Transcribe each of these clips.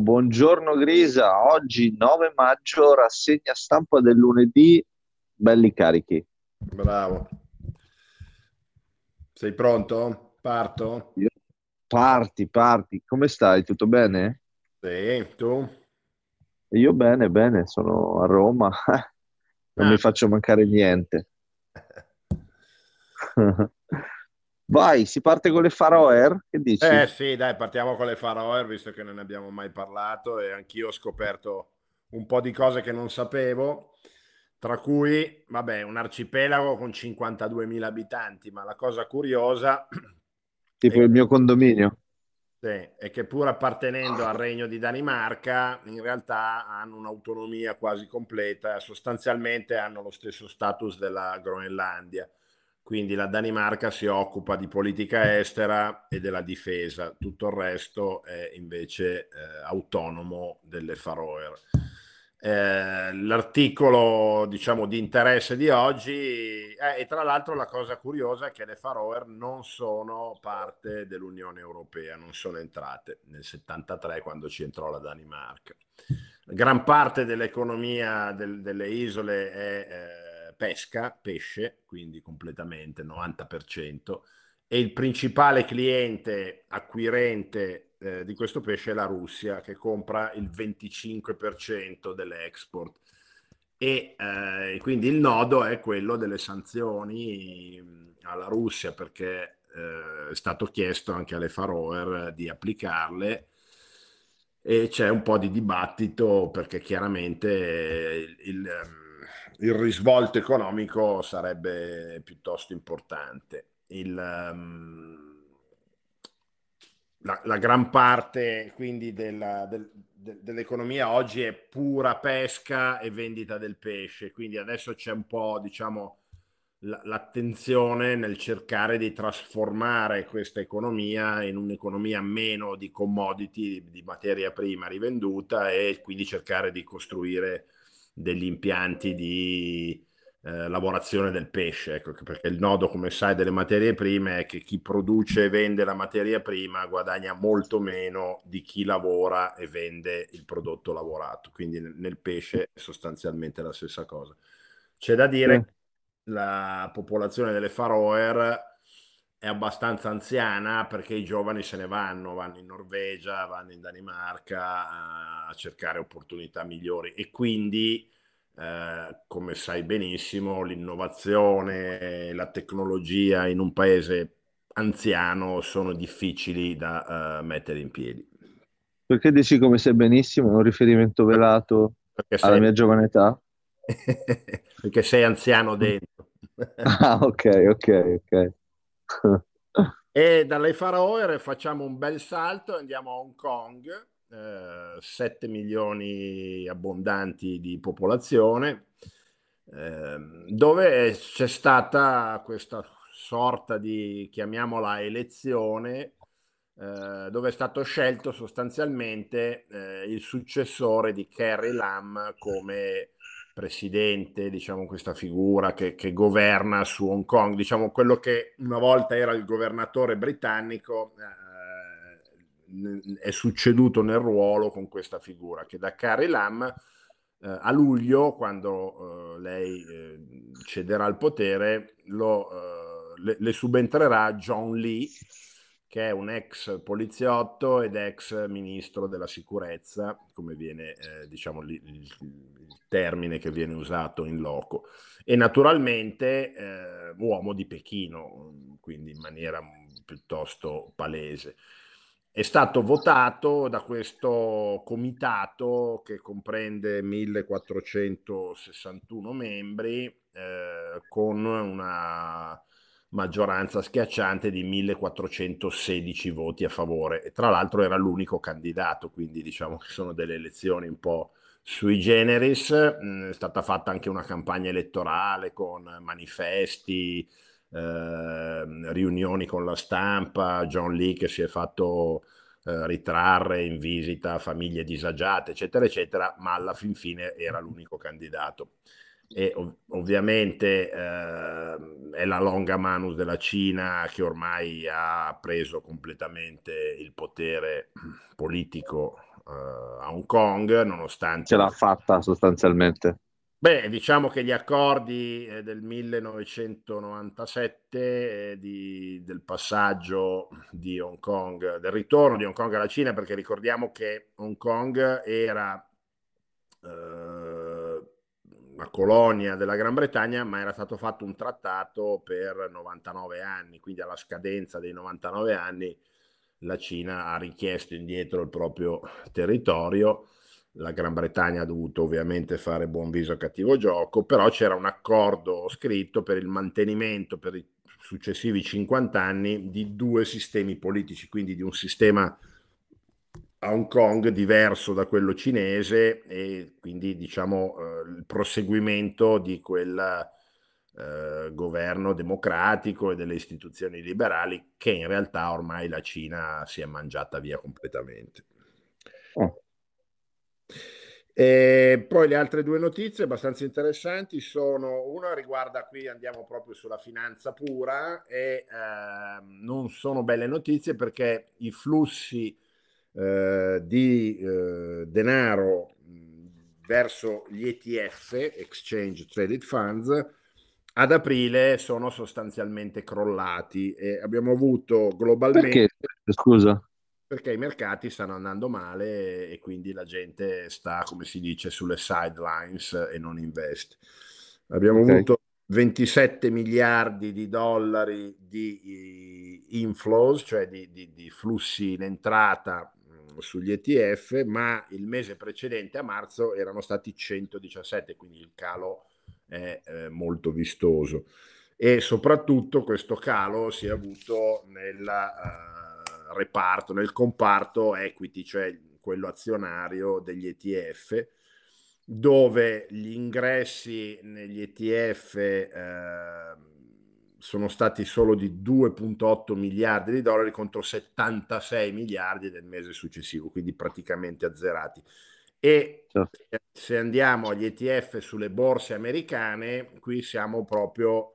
Buongiorno Grisa, oggi 9 maggio, rassegna stampa del lunedì, belli carichi. Bravo. Sei pronto? Parto? Io- Parti, parti, come stai? Tutto bene? Sì, tu? Io bene, bene, sono a Roma, non mi Ah. faccio mancare niente. Vai, si parte con le Faroe, che Eh dici? sì, dai, partiamo con le Faroe, visto che non ne abbiamo mai parlato e anch'io ho scoperto un po' di cose che non sapevo, tra cui, vabbè, un arcipelago con 52.000 abitanti, ma la cosa curiosa Tipo è il mio condominio. Sì, e che pur appartenendo al Regno di Danimarca, in realtà hanno un'autonomia quasi completa, sostanzialmente hanno lo stesso status della Groenlandia. Quindi la Danimarca si occupa di politica estera e della difesa, tutto il resto è invece eh, autonomo delle Faroe. Eh, l'articolo, diciamo, di interesse di oggi, eh, e tra l'altro la cosa curiosa è che le Faroe non sono parte dell'Unione Europea, non sono entrate nel 73 quando ci entrò la Danimarca. Gran parte dell'economia del- delle isole è eh, pesca, pesce, quindi completamente 90%, e il principale cliente acquirente eh, di questo pesce è la Russia, che compra il 25% dell'export. E eh, quindi il nodo è quello delle sanzioni mh, alla Russia, perché eh, è stato chiesto anche alle Faroe di applicarle e c'è un po' di dibattito perché chiaramente il, il, ehm, il risvolto economico sarebbe piuttosto importante. Il, ehm, la, la gran parte quindi della- del- de- dell'economia oggi è pura pesca e vendita del pesce, quindi adesso c'è un po', diciamo, la- l'attenzione nel cercare di trasformare questa economia in un'economia meno di commodity, di materia prima rivenduta e quindi cercare di costruire degli impianti di eh, lavorazione del pesce, ecco, perché il nodo, come sai, delle materie prime è che chi produce e vende la materia prima guadagna molto meno di chi lavora e vende il prodotto lavorato, quindi nel pesce è sostanzialmente la stessa cosa. C'è da dire che la popolazione delle Faroe è abbastanza anziana perché i giovani se ne vanno, vanno in Norvegia, vanno in Danimarca a cercare opportunità migliori e quindi, eh, come sai benissimo, l'innovazione, la tecnologia in un paese anziano sono difficili da eh, mettere in piedi. Perché dici come sei benissimo, un riferimento velato Perché alla sei, mia giovane età? perché sei anziano dentro. Ah, ok, ok, ok. E dalle Faroe facciamo un bel salto andiamo a Hong Kong, eh, 7 milioni abbondanti di popolazione, ehm, dove c'è stata questa sorta di, chiamiamola, elezione, eh, dove è stato scelto sostanzialmente eh, il successore di Carrie Lam come presidente, diciamo, questa figura che, che governa su Hong Kong, diciamo quello che una volta era il governatore britannico, eh, è succeduto nel ruolo con questa figura che da Carrie Lam eh, a luglio, quando eh, lei eh, cederà il potere, lo, eh, le, le subentrerà John Lee, che è un ex poliziotto ed ex ministro della sicurezza, come viene, eh, diciamo, il, il, il termine che viene usato in loco, e naturalmente eh, uomo di Pechino, quindi in maniera piuttosto palese. È stato votato da questo comitato che comprende 1461 membri eh, con una maggioranza schiacciante di 1416 voti a favore. E tra l'altro era l'unico candidato, quindi diciamo che sono delle elezioni un po' sui generis, Mm, è stata fatta anche una campagna elettorale con manifesti, eh, riunioni con la stampa, John Lee che si è fatto eh, ritrarre in visita famiglie disagiate, eccetera, eccetera, ma alla fin fine era l'unico candidato e ov- ovviamente eh, è la longa manus della Cina che ormai ha preso completamente il potere politico a Hong Kong, nonostante... Ce l'ha fatta sostanzialmente. Beh, diciamo che gli accordi eh, del 1997 eh, di, del passaggio di Hong Kong, del ritorno di Hong Kong alla Cina, perché ricordiamo che Hong Kong era eh, una colonia della Gran Bretagna, ma era stato fatto un trattato per 99 anni, quindi alla scadenza dei 99 anni la Cina ha richiesto indietro il proprio territorio. La Gran Bretagna ha dovuto ovviamente fare buon viso a cattivo gioco, però c'era un accordo scritto per il mantenimento per i successivi 50 anni di due sistemi politici, quindi di un sistema a Hong Kong diverso da quello cinese e quindi diciamo eh, il proseguimento di quel eh, governo democratico e delle istituzioni liberali che in realtà ormai la Cina si è mangiata via completamente. Oh. E poi le altre due notizie abbastanza interessanti sono, una riguarda qui, andiamo proprio sulla finanza pura e eh, non sono belle notizie perché i flussi eh, di eh, denaro verso gli ETF, Exchange Traded Funds, ad aprile sono sostanzialmente crollati e abbiamo avuto globalmente... Perché? Scusa perché i mercati stanno andando male e quindi la gente sta, come si dice, sulle sidelines e non investe. Abbiamo okay. avuto 27 miliardi di dollari di inflows, cioè di, di, di flussi in entrata sugli ETF, ma il mese precedente a marzo erano stati 117, quindi il calo è eh, molto vistoso. E soprattutto questo calo si è avuto nella... Uh, reparto, nel comparto equity, cioè quello azionario degli ETF, dove gli ingressi negli ETF eh, sono stati solo di 2,8 miliardi di dollari contro 76 miliardi del mese successivo, quindi praticamente azzerati. E certo. se andiamo agli ETF sulle borse americane, qui siamo proprio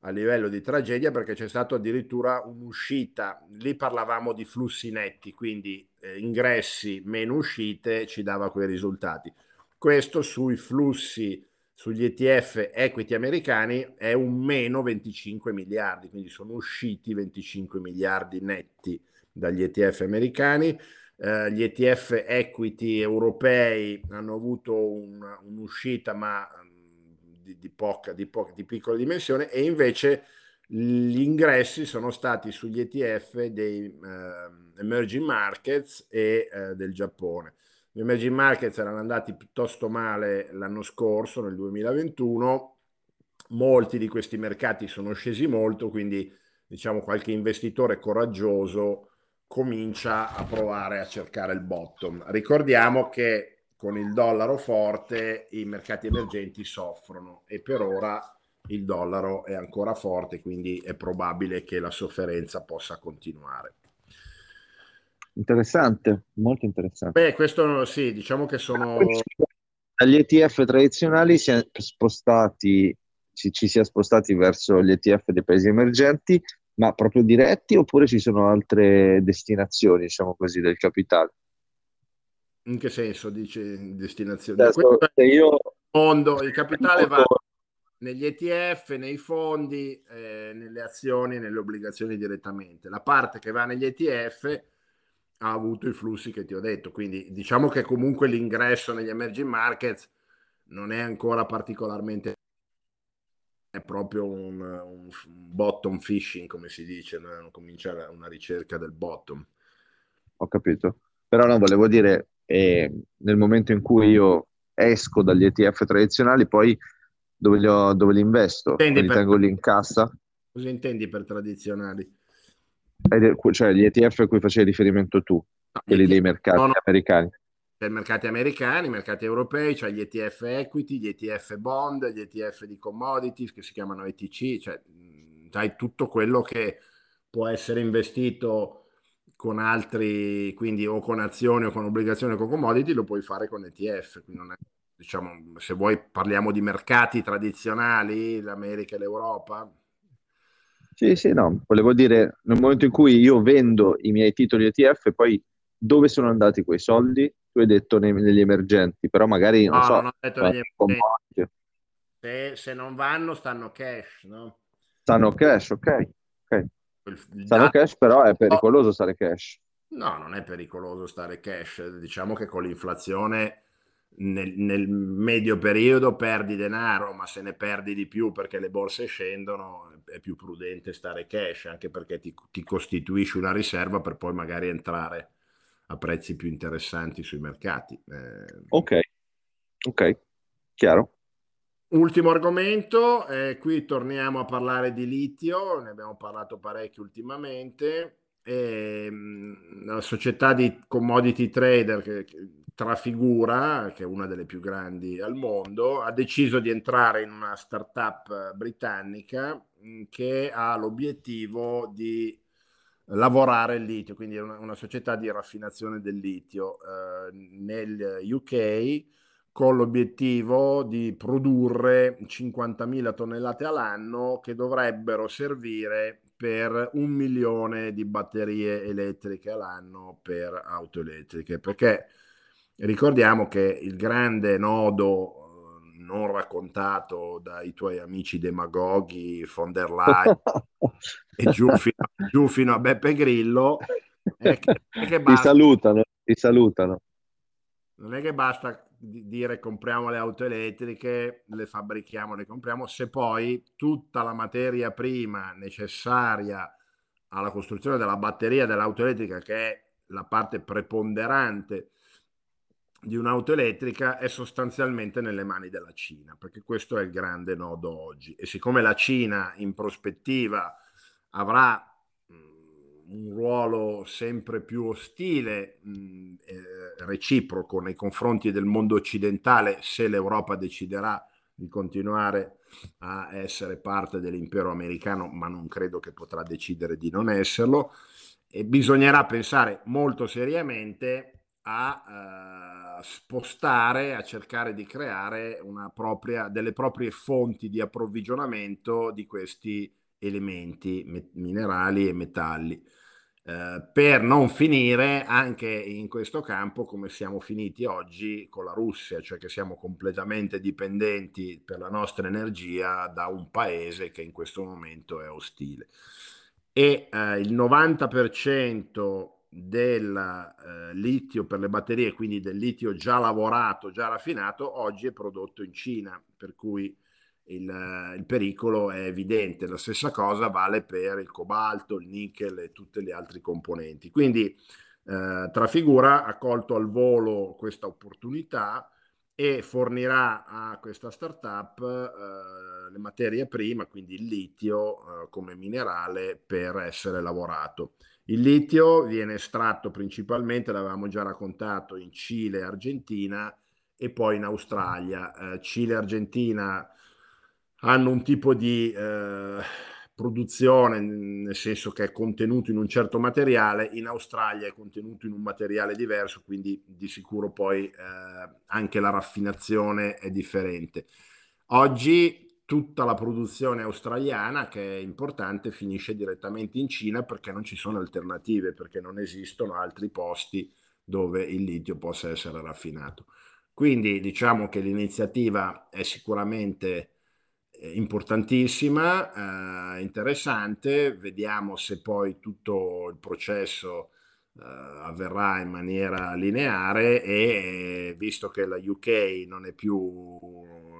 a livello di tragedia perché c'è stata addirittura un'uscita, lì parlavamo di flussi netti, quindi eh, ingressi meno uscite ci dava quei risultati. Questo sui flussi sugli ETF equity americani è un meno 25 miliardi, quindi sono usciti 25 miliardi netti dagli ETF americani. Uh, gli ETF equity europei hanno avuto un, un'uscita, ma di, di, poca, di, poca, di piccola dimensione e invece gli ingressi sono stati sugli ETF dei uh, emerging markets e uh, del Giappone. Gli emerging markets erano andati piuttosto male l'anno scorso, nel 2021, molti di questi mercati sono scesi molto, quindi diciamo qualche investitore coraggioso comincia a provare a cercare il bottom. Ricordiamo che con il dollaro forte i mercati emergenti soffrono e per ora il dollaro è ancora forte, quindi è probabile che la sofferenza possa continuare. Interessante, molto interessante. Beh, questo sì, diciamo che sono... Dagli ETF tradizionali si è spostati, ci, ci si è spostati verso gli ETF dei paesi emergenti, ma proprio diretti oppure ci sono altre destinazioni, diciamo così, del capitale? In che senso dice destinazione? Adesso, io... mondo, il capitale va negli ETF, nei fondi, eh, nelle azioni, nelle obbligazioni direttamente. La parte che va negli ETF ha avuto i flussi che ti ho detto, quindi diciamo che comunque l'ingresso negli emerging markets non è ancora particolarmente è proprio un, un bottom fishing, come si dice, no? cominciare una ricerca del bottom. Ho capito. Però no, volevo dire, e nel momento in cui io esco dagli ETF tradizionali, poi dove li, ho, dove li investo? Intendi per... tengo lì in cassa? Cosa intendi per tradizionali? Cioè gli ETF a cui facevi riferimento tu, no, quelli dei mercati no, no. americani. Per mercati americani, mercati europei, cioè gli ETF equity, gli ETF bond, gli ETF di commodities che si chiamano ETC, cioè hai tutto quello che può essere investito con altri, quindi o con azioni o con obbligazioni o con commodity, lo puoi fare con ETF. Quindi è, diciamo, se vuoi parliamo di mercati tradizionali, l'America e l'Europa. Sì, sì, no, volevo dire, nel momento in cui io vendo i miei titoli ETF, poi dove sono andati quei soldi? tu hai detto nei, negli emergenti, però magari non no, so, non ho detto negli emergenti. Se, se, non vanno stanno cash, no? Stanno cash, ok. okay. Stanno cash, però è pericoloso stare cash. No, non è pericoloso stare cash. Diciamo che con l'inflazione nel, nel, medio periodo perdi denaro, ma se ne perdi di più perché le borse scendono, è più prudente stare cash, anche perché ti, ti costituisci una riserva per poi magari entrare a prezzi più interessanti sui mercati. Eh... Ok, ok, chiaro. Ultimo argomento, eh, qui torniamo a parlare di litio, ne abbiamo parlato parecchio ultimamente. E, ehm, la società di commodity trader che, che Trafigura, che è una delle più grandi al mondo, ha deciso di entrare in una startup britannica mm, che ha l'obiettivo di lavorare il litio, quindi una, una società di raffinazione del litio eh, nel UK con l'obiettivo di produrre 50.000 tonnellate all'anno che dovrebbero servire per un milione di batterie elettriche all'anno per auto elettriche, perché ricordiamo che il grande nodo eh, non raccontato dai tuoi amici demagoghi von der Leyen e giù fino, giù fino, a Beppe Grillo è che, è che basta, ti salutano, ti salutano. Non è che basta dire compriamo le auto elettriche, le fabbrichiamo, le compriamo, se poi tutta la materia prima necessaria alla costruzione della batteria dell'auto elettrica, che è la parte preponderante di un'auto elettrica, è sostanzialmente nelle mani della Cina, perché questo è il grande nodo oggi. E siccome la Cina in prospettiva avrà un ruolo sempre più ostile, mh, eh, reciproco nei confronti del mondo occidentale se l'Europa deciderà di continuare a essere parte dell'impero americano, ma non credo che potrà decidere di non esserlo. E bisognerà pensare molto seriamente a eh, spostare, a cercare di creare una propria, delle proprie fonti di approvvigionamento di questi elementi minerali e metalli. Eh, per non finire anche in questo campo come siamo finiti oggi con la Russia, cioè che siamo completamente dipendenti per la nostra energia da un paese che in questo momento è ostile. E eh, il 90% del eh, litio per le batterie, quindi del litio già lavorato, già raffinato, oggi è prodotto in Cina, per cui il, il, pericolo è evidente. La stessa cosa vale per il cobalto, il nickel e tutte le altre componenti. Quindi eh, Trafigura ha colto al volo questa opportunità e fornirà a questa startup eh, le materie prime, quindi il litio eh, come minerale per essere lavorato. Il litio viene estratto principalmente, l'avevamo già raccontato, in Cile e Argentina e poi in Australia. Eh, Cile e Argentina hanno un tipo di eh, produzione, nel senso che è contenuto in un certo materiale, in Australia è contenuto in un materiale diverso, quindi di sicuro poi eh, anche la raffinazione è differente. Oggi tutta la produzione australiana, che è importante, finisce direttamente in Cina perché non ci sono alternative, perché non esistono altri posti dove il litio possa essere raffinato. Quindi diciamo che l'iniziativa è sicuramente importantissima, eh, interessante, vediamo se poi tutto il processo eh, avverrà in maniera lineare e visto che la UK non è più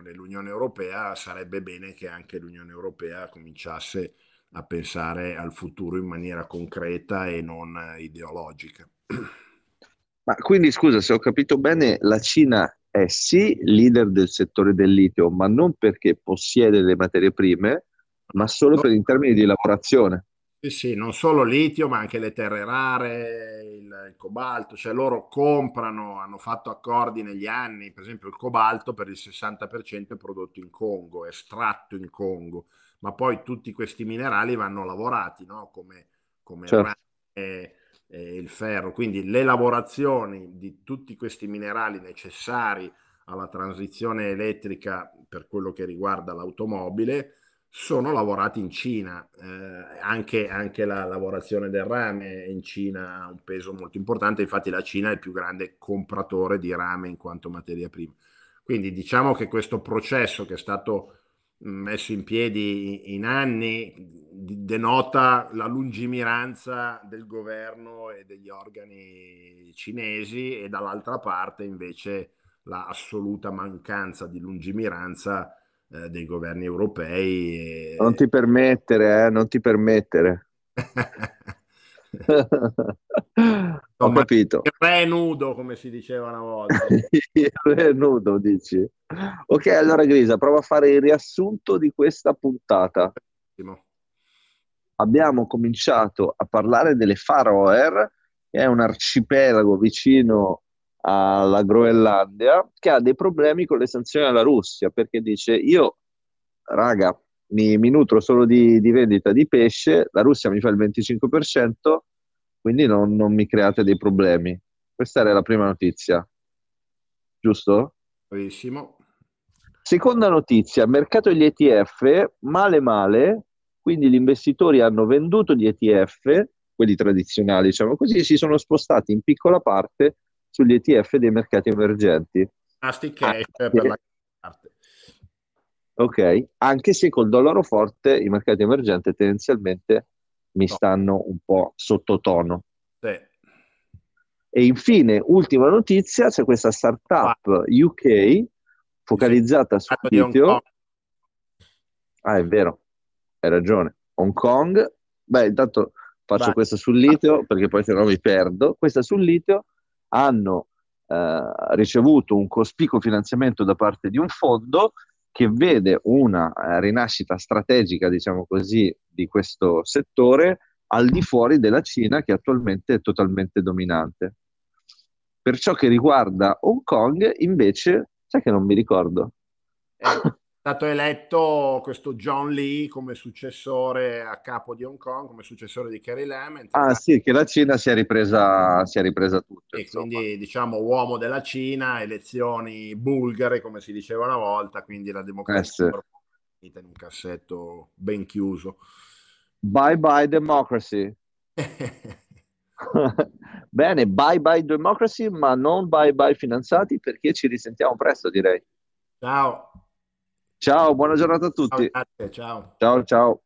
nell'Unione Europea, sarebbe bene che anche l'Unione Europea cominciasse a pensare al futuro in maniera concreta e non ideologica. Ma quindi scusa, se ho capito bene, la Cina è sì leader del settore del litio, ma non perché possiede le materie prime, ma solo per in termini di lavorazione. Sì, sì, non solo litio, ma anche le terre rare, il, il, cobalto, cioè loro comprano, hanno fatto accordi negli anni, per esempio il cobalto per il 60% è prodotto in Congo, è estratto in Congo, ma poi tutti questi minerali vanno lavorati, no? come, come certo. rame, eh, il ferro, quindi le lavorazioni di tutti questi minerali necessari alla transizione elettrica per quello che riguarda l'automobile sono lavorati in Cina. Eh, anche, anche, la lavorazione del rame in Cina ha un peso molto importante, infatti la Cina è il più grande compratore di rame in quanto materia prima. Quindi diciamo che questo processo che è stato messo in piedi in anni denota la lungimiranza del governo e degli organi cinesi e dall'altra parte invece l'assoluta mancanza di lungimiranza eh, dei governi europei. E... Non ti permettere, eh, non ti permettere. Ho capito. Il re nudo, come si diceva una volta. il re nudo, dici. Ok, allora Grisa, prova a fare il riassunto di questa puntata. Abbiamo cominciato a parlare delle Faroe, che è un arcipelago vicino alla Groenlandia, che ha dei problemi con le sanzioni alla Russia, perché dice io, raga, mi, mi nutro solo di, di, vendita di pesce, la Russia mi fa il 25%, quindi non, non mi create dei problemi. Questa era la prima notizia, giusto? Bravissimo. Seconda notizia, mercato degli ETF, male male, quindi gli investitori hanno venduto gli ETF, quelli tradizionali, diciamo così, si sono spostati in piccola parte sugli ETF dei mercati emergenti. Asti cash ah, per la parte. Ok, anche se col dollaro forte i mercati emergenti tendenzialmente mi no. stanno un po' sottotono. Sì. E infine, ultima notizia, c'è questa startup ah. UK focalizzata sì. sul litio. Ah, è vero, hai ragione. Hong Kong, beh, intanto faccio Vai. questa sul litio perché poi se no mi perdo. Questa sul litio hanno eh, ricevuto un cospicuo finanziamento da parte di un fondo che vede una eh, rinascita strategica, diciamo così, di questo settore al di fuori della Cina che attualmente è totalmente dominante. Per ciò che riguarda Hong Kong, invece, sai che non mi ricordo. Eh, stato eletto questo John Lee come successore a capo di Hong Kong, come successore di Carrie Lam. Ah sì, che la Cina si è ripresa, si è ripresa tutto. E insomma. quindi diciamo uomo della Cina, elezioni bulgare come si diceva una volta, quindi la democrazia eh sì. in un cassetto ben chiuso. Bye bye democracy. Bene, bye bye democracy, ma non bye bye finanziati perché ci risentiamo presto direi. Ciao. Ciao, buona giornata a tutti. Ciao, ciao. Ciao, ciao.